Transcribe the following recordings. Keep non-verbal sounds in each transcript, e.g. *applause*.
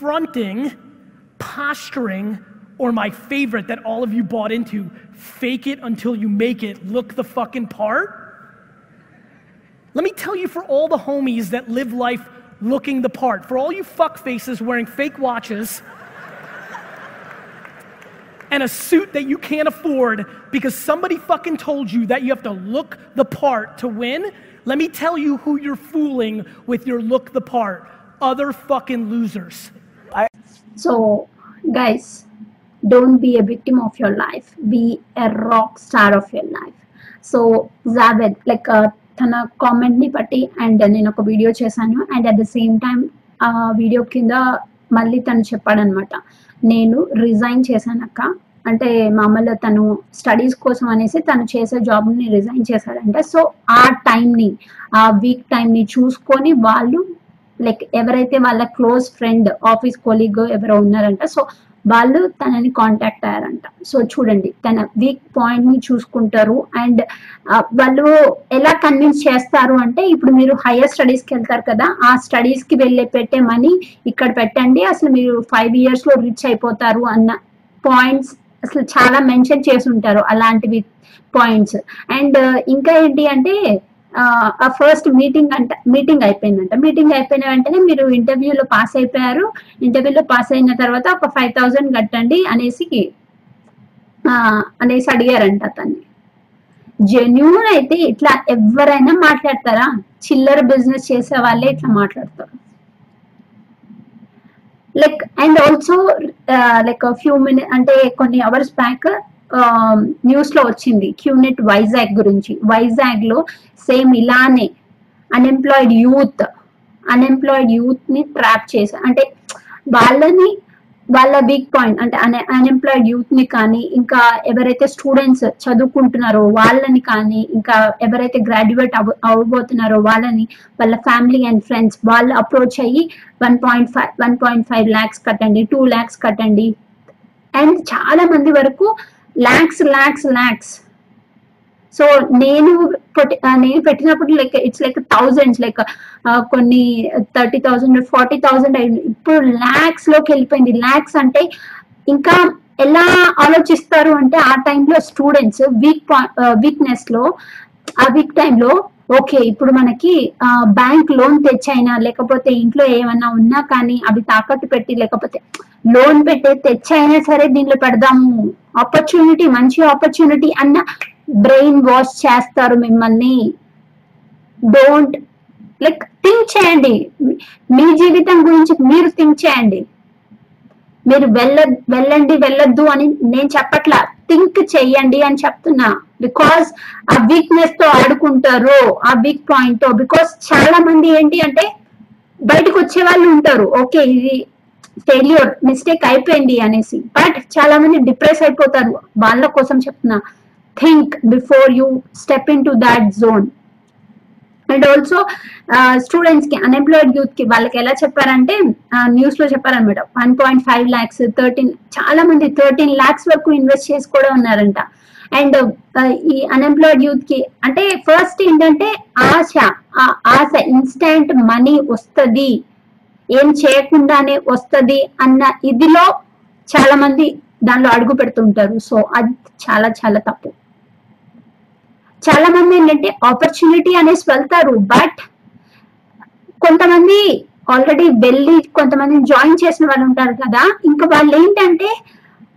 fronting, posturing, or my favorite that all of you bought into, fake it until you make it, look the fucking part. Let me tell you for all the homies that live life looking the part, for all you fuck faces wearing fake watches *laughs* and a suit that you can't afford because somebody fucking told you that you have to look the part to win, let me tell you who you're fooling with your look the part. Other fucking losers. So, guys, don't be a victim of your life. Be a rock star of your life. So Javed like తన కామెంట్ని బట్టి and నేను ఒక video చేశాను and at the same time ఆ video కింద మళ్ళీ తను చెప్పాడనమాట నేను రిజైన్ చేశానక్క అంటే మామూలుగా తను స్టడీస్ కోసం అనేసి తను చేసే జాబ్ని రిజైన్ చేశాడంటే సో ఆ టైంని ఆ వీక్ టైంని చూసుకొని వాళ్ళు లైక్ ఎవరైతే వాళ్ళ క్లోజ్ ఫ్రెండ్ ఆఫీస్ కొలీగ్ ఎవరో ఉన్నారంట సో వాళ్ళు తనని కాంటాక్ట్ అయ్యారంట. సో చూడండి తన వీక్ పాయింట్ని చూసుకుంటారు అండ్ వాళ్ళు ఎలా కన్విన్స్ చేస్తారు అంటే ఇప్పుడు మీరు హైయర్ స్టడీస్కి వెళ్తారు కదా ఆ స్టడీస్కి వెళ్ళే పెట్టే మనీ ఇక్కడ పెట్టండి అసలు మీరు ఫైవ్ ఇయర్స్లో రీచ్ అయిపోతారు అన్న పాయింట్స్ అసలు చాలా మెన్షన్ చేసి ఉంటారు అలాంటివి పాయింట్స్ అండ్ ఇంకా ఏంటి అంటే ఆ ఫస్ట్ మీటింగ్ అంట మీటింగ్ అయిపోయిందంట. మీటింగ్ అయిపోయిన వెంటనే మీరు ఇంటర్వ్యూలో పాస్ అయిపోయారు. ఇంటర్వ్యూలో పాస్ అయిన తర్వాత ఒక ఫైవ్ థౌజండ్ కట్టండి అనేసి అనేసి అడిగారంట అతన్ని. జెన్యున్ అయితే ఇట్లా ఎవరైనా మాట్లాడతారా? చిల్లర బిజినెస్ చేసే వాళ్ళే ఇట్లా మాట్లాడతారు. Like and also like few minute అంటే కొన్ని అవర్స్ బ్యాక్ న్యూస్లో వచ్చింది. క్యూనెట్ వైజాగ్ గురించి. వైజాగ్లో సేమ్ ఇలానే అన్ఎంప్లాయిడ్ యూత్ అన్ఎంప్లాయిడ్ యూత్ని ట్రాప్ చేసి అంటే వాళ్ళని వాళ్ళ బిగ్ పాయింట్ అంటే అన్ అన్ఎంప్లాయిడ్ యూత్ని కానీ ఇంకా ఎవరైతే స్టూడెంట్స్ చదువుకుంటున్నారో వాళ్ళని కానీ ఇంకా ఎవరైతే గ్రాడ్యుయేట్ అవ అవ్వబోతున్నారో వాళ్ళని వాళ్ళ ఫ్యామిలీ అండ్ ఫ్రెండ్స్ వాళ్ళు అప్రోచ్ అయ్యి one point five one point five lakhs కట్టండి టూ ల్యాక్స్ కట్టండి. అండ్ చాలా మంది వరకు ల్యాక్స్ ల్యాక్స్ ల్యాక్స్ సో నేను నేను పెట్టినప్పుడు like it's like thousands like కొన్ని థర్టీ థౌజండ్ ఫార్టీ థౌజండ్ అయింది ఇప్పుడు ల్యాక్స్లోకి వెళ్ళిపోయింది. ల్యాక్స్ అంటే ఇంకా ఎలా ఆలోచిస్తారు అంటే ఆ టైంలో స్టూడెంట్స్ వీక్ వీక్నెస్లో ఆ వీక్ టైంలో ఓకే ఇప్పుడు మనకి బ్యాంక్ లోన్ తెచ్చైనా లేకపోతే ఇంట్లో ఏమన్నా ఉన్నా కానీ అవి తాకట్టు పెట్టి లేకపోతే లోన్ పెట్టే తెచ్చైనా సరే దీనిలో పెడదాము. ఆపర్చునిటీ మంచి ఆపర్చునిటీ అన్న బ్రెయిన్ వాష్ చేస్తారు మిమ్మల్ని. డోంట్ లైక్ థింక్ చేయండి. మీ జీవితం గురించి మీరు థింక్ చేయండి. మీరు వెళ్ళ వెళ్ళండి వెళ్ళొద్దు అని నేను చెప్పట్లా. థింక్ చెయ్యండి అని చెప్తున్నా. బికాస్ ఆ వీక్నెస్తో ఆడుకుంటారు ఆ వీక్ పాయింట్తో. బికాస్ చాలా మంది ఏంటి అంటే బయటకు వచ్చే వాళ్ళు ఉంటారు. ఓకే ఇది ఫెయిల్యూర్ మిస్టేక్ అయిపోయింది అనేసి. బట్ చాలా మంది డిప్రెస్ అయిపోతారు. వాళ్ళ కోసం చెప్తున్నా. Think before you step into that zone and also స్టూడెంట్స్కి అన్ఎంప్లాయిడ్ యూత్కి వాళ్ళకి ఎలా చెప్పారంటే న్యూస్లో చెప్పారనమాట one point five lakhs thirteen చాలా మంది థర్టీన్ ల్యాక్స్ వరకు ఇన్వెస్ట్ చేసి కూడా ఉన్నారంట. అండ్ uh, ఈ అన్ఎంప్లాయిడ్ యూత్కి అంటే ఫస్ట్ ఏంటంటే ఆశ ఆ ఆశ ఇన్స్టెంట్ మనీ వస్తుంది. ఏం చేయకుండానే వస్తుంది అన్న ఇదిలో చాలా మంది దానిలో అడుగు పెడుతుంటారు. సో అది చాలా చాలా తప్పు. చాలా మంది ఏంటంటే ఆపర్చునిటీ అనేసి వెళ్తారు బట్ కొంతమంది ఆల్రెడీ వెళ్ళి కొంతమంది జాయిన్ చేసిన వాళ్ళు ఉంటారు కదా ఇంకా వాళ్ళు ఏంటంటే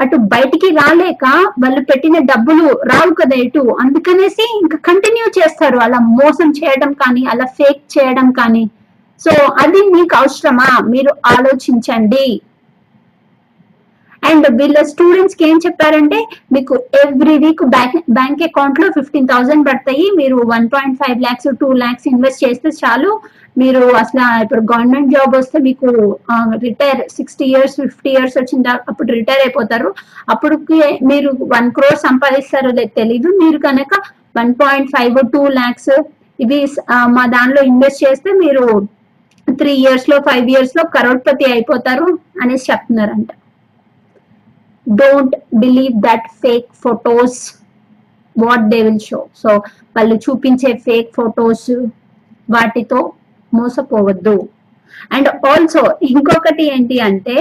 అటు బయటికి రాలేక వాళ్ళు పెట్టిన డబ్బులు రావు కదా ఇటు. అందుకనేసి ఇంకా కంటిన్యూ చేస్తారు అలా మోసం చేయడం కానీ అలా ఫేక్ చేయడం కానీ. సో అది మీకు అవసరమా? మీరు ఆలోచించండి. అండ్ వీళ్ళ స్టూడెంట్స్కి ఏం చెప్పారంటే మీకు ఎవ్రీ వీక్ బ్యాంక్ బ్యాంక్ అకౌంట్లో ఫిఫ్టీన్ థౌసండ్ పడతాయి. మీరు one point five lakhs two lakhs invest చేస్తే చాలు. మీరు అసలు ఇప్పుడు గవర్నమెంట్ జాబ్ వస్తే మీకు retire sixty years fifty years వచ్చిన అప్పుడు రిటైర్ అయిపోతారు. అప్పుడు మీరు వన్ క్రోర్ సంపాదిస్తారో లేదు తెలీదు. మీరు కనుక one point five two lakhs ఇవి మా దానిలో ఇన్వెస్ట్ చేస్తే మీరు త్రీ ఇయర్స్లో ఫైవ్ ఇయర్స్లో కరోడ్పతి అయిపోతారు అనేసి చెప్తున్నారంట. Don't believe that fake photos what they will show so వాళ్ళు చూపించే ఫేక్ ఫొటోస్ వాటితో మోసపోవద్దు. అండ్ ఆల్సో ఇంకొకటి ఏంటి అంటే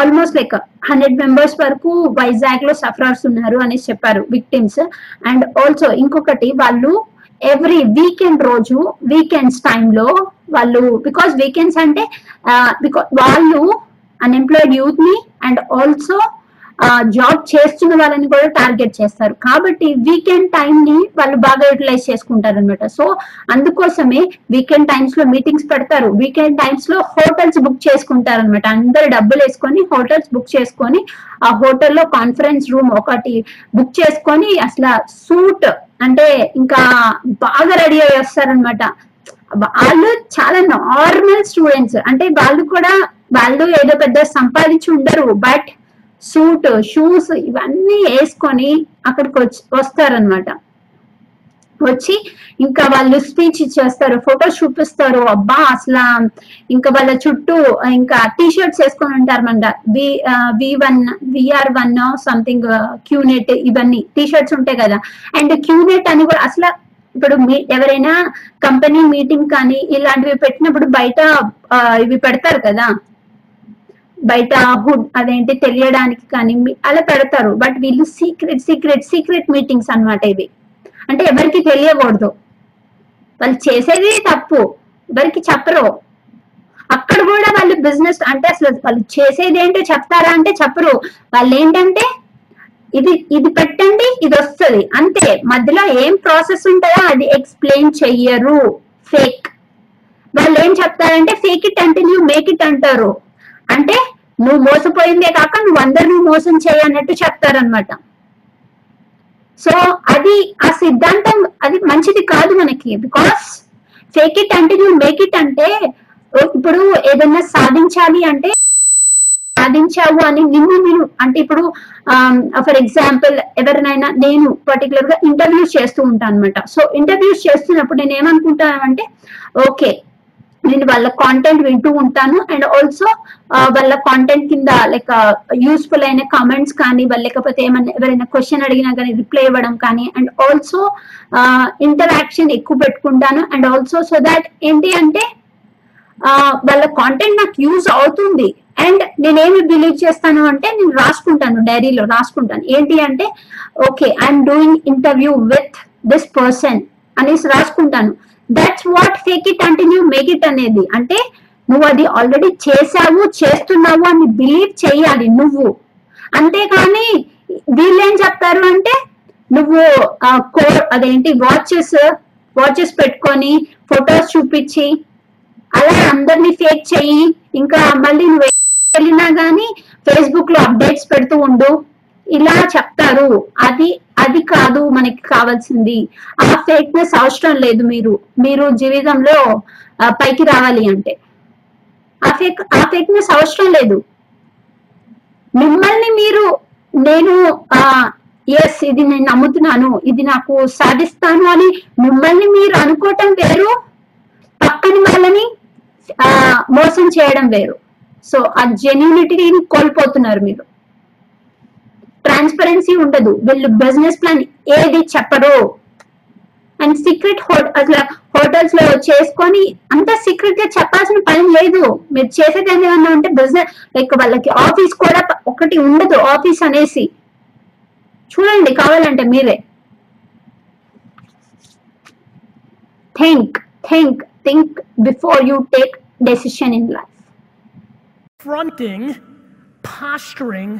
ఆల్మోస్ట్ లైక్ హండ్రెడ్ మెంబర్స్ వరకు వైజాగ్లో సఫరర్స్ ఉన్నారు అనేసి చెప్పారు విక్టిమ్స్ అండ్ ఆల్సో ఇంకొకటి వాళ్ళు ఎవ్రీ వీకెండ్ రోజు వీకెండ్స్ టైంలో వాళ్ళు బికాస్ వీకెండ్స్ అంటే బికా వాళ్ళు అన్ఎంప్లాయిడ్ యూత్ని అండ్ ఆల్సో జాబ్ చేస్తున్న వాళ్ళని కూడా టార్గెట్ చేస్తారు. కాబట్టి వీకెండ్ టైం ని వాళ్ళు బాగా యూటిలైజ్ చేసుకుంటారు అనమాట సో అందుకోసమే వీకెండ్ టైమ్స్లో మీటింగ్స్ పెడతారు. వీకెండ్ టైమ్స్లో హోటల్స్ బుక్ చేసుకుంటారు అనమాట అందరు డబ్బులు వేసుకొని హోటల్స్ బుక్ చేసుకొని ఆ హోటల్లో కాన్ఫరెన్స్ రూమ్ ఒకటి బుక్ చేసుకొని అసలు సూట్ అంటే ఇంకా బాగా రెడీ అయ్యి వస్తారనమాట వాళ్ళు చాలా నార్మల్ స్టూడెంట్స్ అంటే వాళ్ళు కూడా వాళ్ళు ఏదో పెద్ద సంపాదించి ఉండరు బట్ సూట్ షూస్ ఇవన్నీ వేసుకొని అక్కడికి వచ్చి వస్తారనమాట వచ్చి ఇంకా వాళ్ళు స్పీచ్ ఇచ్చేస్తారు ఫొటోస్ చూపిస్తారు అబ్బా అసలు ఇంకా వాళ్ళ చుట్టూ ఇంకా టీ షర్ట్స్ వేసుకొని ఉంటారన్నమాట. V V one VR one something QNet ఇవన్నీ టీ షర్ట్స్ ఉంటాయి కదా. అండ్ క్యూనెట్ అని కూడా అసలు ఇప్పుడు మీ ఎవరైనా కంపెనీ మీటింగ్ కానీ ఇలాంటివి పెట్టినప్పుడు బయట ఇవి పెడతారు కదా. బయట హుడ్ అదేంటి తెలియడానికి కానీ మీ- అలా పెడతారు. బట్ వీళ్ళు సీక్రెట్ సీక్రెట్ సీక్రెట్ మీటింగ్స్ అన్నమాట ఇవి. అంటే ఎవరికి తెలియకూడదు. వాళ్ళు చేసేది తప్పు. ఎవరికి చెప్పరు. అక్కడ కూడా వాళ్ళు బిజినెస్ అంటే అసలు వాళ్ళు చేసేది ఏంటో చెప్తారా అంటే చెప్పరు. వాళ్ళు ఏంటంటే ఇది ఇది పెట్టండి ఇది వస్తుంది. అంతే. మధ్యలో ఏం ప్రాసెస్ ఉంటుందో అది ఎక్స్ప్లెయిన్ చెయ్యరు. ఫేక్ వాళ్ళు ఏం చెప్తారంటే ఫేక్ ఇట్ అంటే యూ మేక్ ఇట్ అంటారు. అంటే నువ్వు మోసపోయిందే కాక నువ్వు అందరిని మోసం చేయన్నట్టు చెప్తారనమాట సో అది ఆ సిద్ధాంతం అది మంచిది కాదు మనకి. బికాస్ ఫేక్ ఇట్ అంటే నువ్వు మేక్ ఇట్ అంటే ఇప్పుడు ఏదైనా సాధించాలి అంటే సాధించావు అని నిన్ను నేను అంటే ఇప్పుడు ఫర్ ఎగ్జాంపుల్ ఎవరినైనా నేను పర్టికులర్గా ఇంటర్వ్యూస్ చేస్తూ ఉంటాను అనమాట సో ఇంటర్వ్యూస్ చేస్తున్నప్పుడు నేను ఏమనుకుంటాను అంటే ఓకే నేను వాళ్ళ కాంటెంట్ వింటూ ఉంటాను. అండ్ ఆల్సో వాళ్ళ కాంటెంట్ కింద లైక్ యూస్ఫుల్ అయిన కామెంట్స్ కానీ లేకపోతే ఏమైనా ఎవరైనా క్వశ్చన్ అడిగినా కానీ రిప్లై ఇవ్వడం కానీ అండ్ ఆల్సో ఇంటరాక్షన్ ఎక్కువ పెట్టుకుంటాను. అండ్ ఆల్సో సో దాట్ ఏంటి అంటే వాళ్ళ కాంటెంట్ నాకు యూజ్ అవుతుంది. అండ్ నేనేమి బిలీవ్ చేస్తాను అంటే నేను రాసుకుంటాను డైరీలో రాసుకుంటాను. ఏంటి అంటే okay I'm doing interview with this person అనేసి రాసుకుంటాను. దట్స్ వాట్ ఫేక్ ఇట్ అంటే నువ్వు మేక్ ఇట్ అనేది. అంటే నువ్వు అది ఆల్రెడీ చేసావు చేస్తున్నావు అని బిలీవ్ చేయాలి నువ్వు. అంతేకాని వీళ్ళు ఏం చెప్తారు అంటే నువ్వు కోర్ అదేంటి వాచెస్ వాచెస్ పెట్టుకొని ఫొటోస్ చూపించి అలా అందరినీ ఫేక్ చెయ్యి ఇంకా మళ్ళీ నువ్వు వెళ్ళినా గానీ ఫేస్బుక్లో అప్డేట్స్ పెడుతూ ఉండు. ఇలా చెప్తారు. అది అది కాదు మనకి కావాల్సింది. ఆ ఫేక్నెస్ అవసరం లేదు మీరు. మీరు జీవితంలో పైకి రావాలి అంటే. ఆ ఫేక్ ఆ ఫేక్నెస్ అవసరం లేదు. మిమ్మల్ని మీరు నేను ఆ ఎస్ ఇది నేను నమ్ముతున్నాను ఇది నాకు సాధిస్తాను అని మిమ్మల్ని మీరు అనుకోవటం వేరు. పక్కని వాళ్ళని ఆ, మోసం చేయడం వేరు. సో ఆ జెన్యునిటీని కోల్పోతున్నారు మీరు. ట్రాన్స్పరెన్సీ ఉండదు. వీళ్ళు బిజినెస్ ప్లాన్ ఏది చెప్పరు. అండ్ సీక్రెట్ అసలు హోటల్స్లో చేసుకొని అంత సీక్రెట్గా చెప్పాల్సిన పని లేదు. మీరు చేసేది ఏమన్నా ఉంటే బిజినెస్ లైక్ వాళ్ళకి ఆఫీస్ కూడా ఒకటి ఉండదు ఆఫీస్ అనేసి. చూడండి కావాలంటే మీరే. Think think think before you take decision in life fronting, posturing,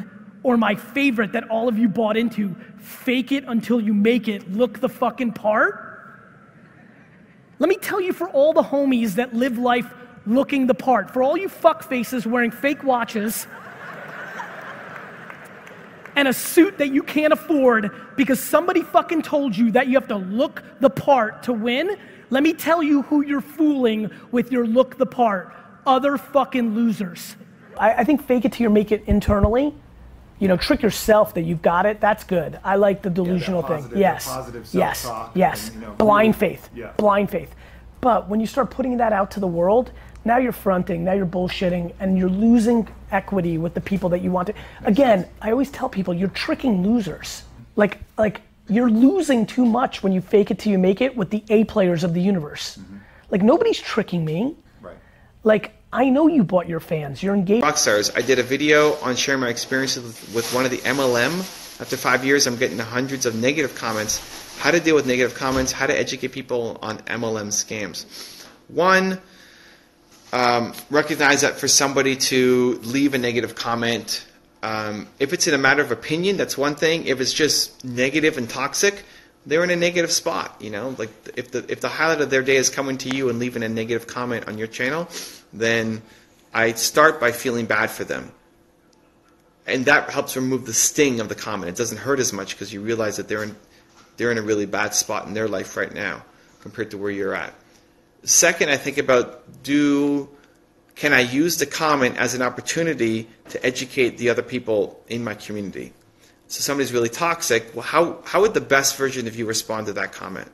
or my favorite that all of you bought into, fake it until you make it, look the fucking part. Let me tell you for all the homies that live life looking the part, for all you fuck faces wearing fake watches *laughs* and a suit that you can't afford because somebody fucking told you that you have to look the part to win, let me tell you who you're fooling with your look the part. Other fucking losers. I, I think fake it till you make it internally. You know, trick yourself that you've got it. That's good. I like the delusional positive- thing. Yes. positive yes. Yes. and, you know, Blind faith. Yeah. Blind faith. But when you start putting that out to the world, now you're fronting, now you're bullshitting, and you're losing equity with the people that you want to. Again, I always tell people you're tricking losers. Like, like you're losing too much when you fake it till you make it with the A players of the universe. Mm-hmm. Like nobody's tricking me. Right. Like, I know you bought your fans. You're engaged. Rockstars, I did a video on sharing my experiences with, one of the MLM. After five years, I'm getting hundreds of negative comments. How to deal with negative comments, how to educate people on MLM scams. One, um, recognize that for somebody to leave a negative comment, um, if it's in a matter of opinion, that's one thing. If it's just negative and toxic, they're in a negative spot. You know, like if the if the highlight of their day is coming to you and leaving a negative comment on your channel, then I start by feeling bad for them. And that helps remove the sting of the comment. It doesn't hurt as much because you realize that they're in they're in a really bad spot in their life right now compared to where you're at. Second, I think about do can I use the comment as an opportunity to educate the other people in my community? So somebody's really toxic. Well, how, how would the best version of you respond to that comment?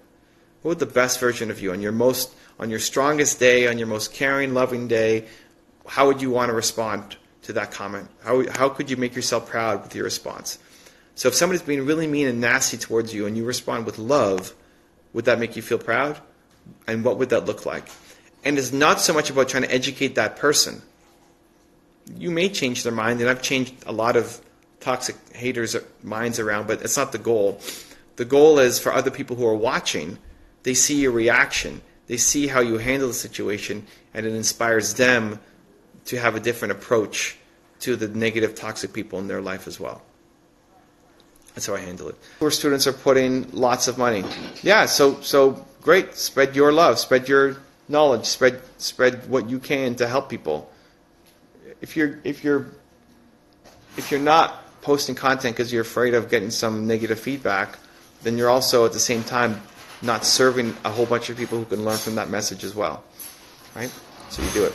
What would the best version of you on your most on your strongest day, on your most caring, loving day, how would you want to respond to that comment? How, how could you make yourself proud with your response? So if somebody's being really mean and nasty towards you and you respond with love, would that make you feel proud? And what would that look like? And it's not so much about trying to educate that person. You may change their mind, and I've changed a lot of toxic haters' minds around, but it's not the goal. The goal is for other people who are watching, they see your reaction, they see how you handle the situation, and it inspires them to have a different approach to the negative, toxic people in their life as well. That's how I handle it. Where students are putting lots of money. Yeah, so so great. Spread your love, spread your knowledge, spread spread what you can to help people. If you're if you're if you're not posting content because you're afraid of getting some negative feedback, then you're also at the same time not serving a whole bunch of people who can learn from that message as well. Right? So you do it.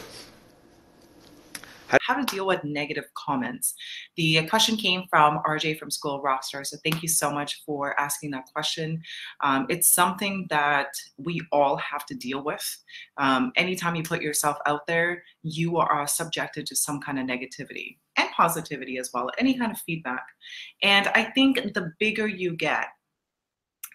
How to deal with negative comments. The question came from RJ from School Rockstar. So thank you so much for asking that question. Um, it's something that we all have to deal with. Um, anytime you put yourself out there, you are subjected to some kind of negativity and positivity as well, any kind of feedback. And I think the bigger you get,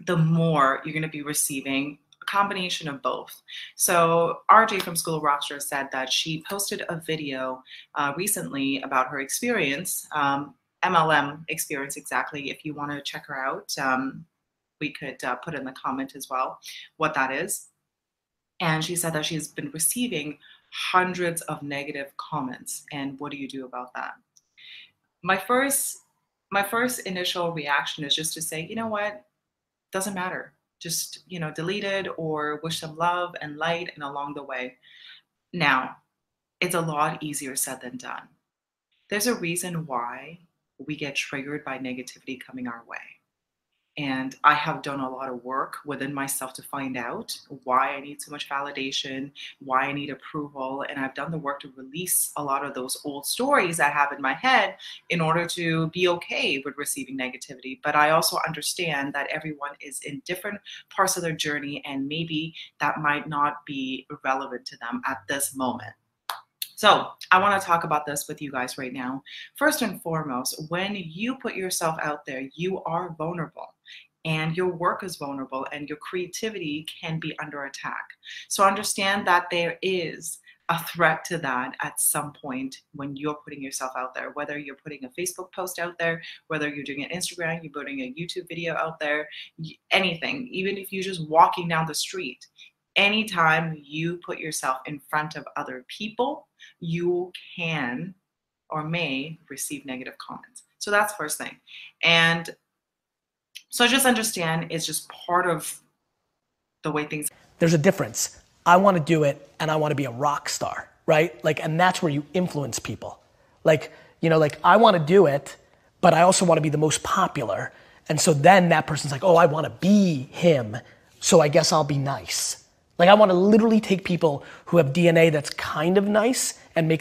the more you're going to be receiving a combination of both. So RJ from School of Rockstar said that she posted a video uh, recently about her experience, um, MLM experience exactly. If you want to check her out, um, we could uh, put in the comment as well what that is. And she said that she's been receiving hundreds of negative comments. And what do you do about that? My first my first initial reaction is just to say, you know what? Doesn't matter just you know deleted or wish them love and light and along the way now it's a lot easier said than done there's a reason why we get triggered by negativity coming our way and I have done a lot of work within myself to find out why I need so much validation, why I need approval. And I've done the work to release a lot of those old stories I have in my head in order to be okay with receiving negativity. But I also understand that everyone is in different parts of their journey, and maybe that might not be relevant to them at this moment. So I want to talk about this with you guys right now. First and foremost, when you put yourself out there, you are vulnerable and your work is vulnerable and your creativity can be under attack. So understand that there is a threat to that at some point when you're putting yourself out there, whether you're putting a Facebook post out there, whether you're doing an Instagram, you're putting a YouTube video out there, anything, even if you're just walking down the street, anytime you put yourself in front of other people, you can or may receive negative comments. So that's first thing. And so just understand it's just part of the way things There's a difference. I want to do it and I want to be a rock star, right? Like and that's where you influence people. Like, you know, like I want to do it, but I also want to be the most popular. And so then that person's like, "Oh, I want to be him." So I guess I'll be nice. Like I want to literally take people who have DNA that's kind of nice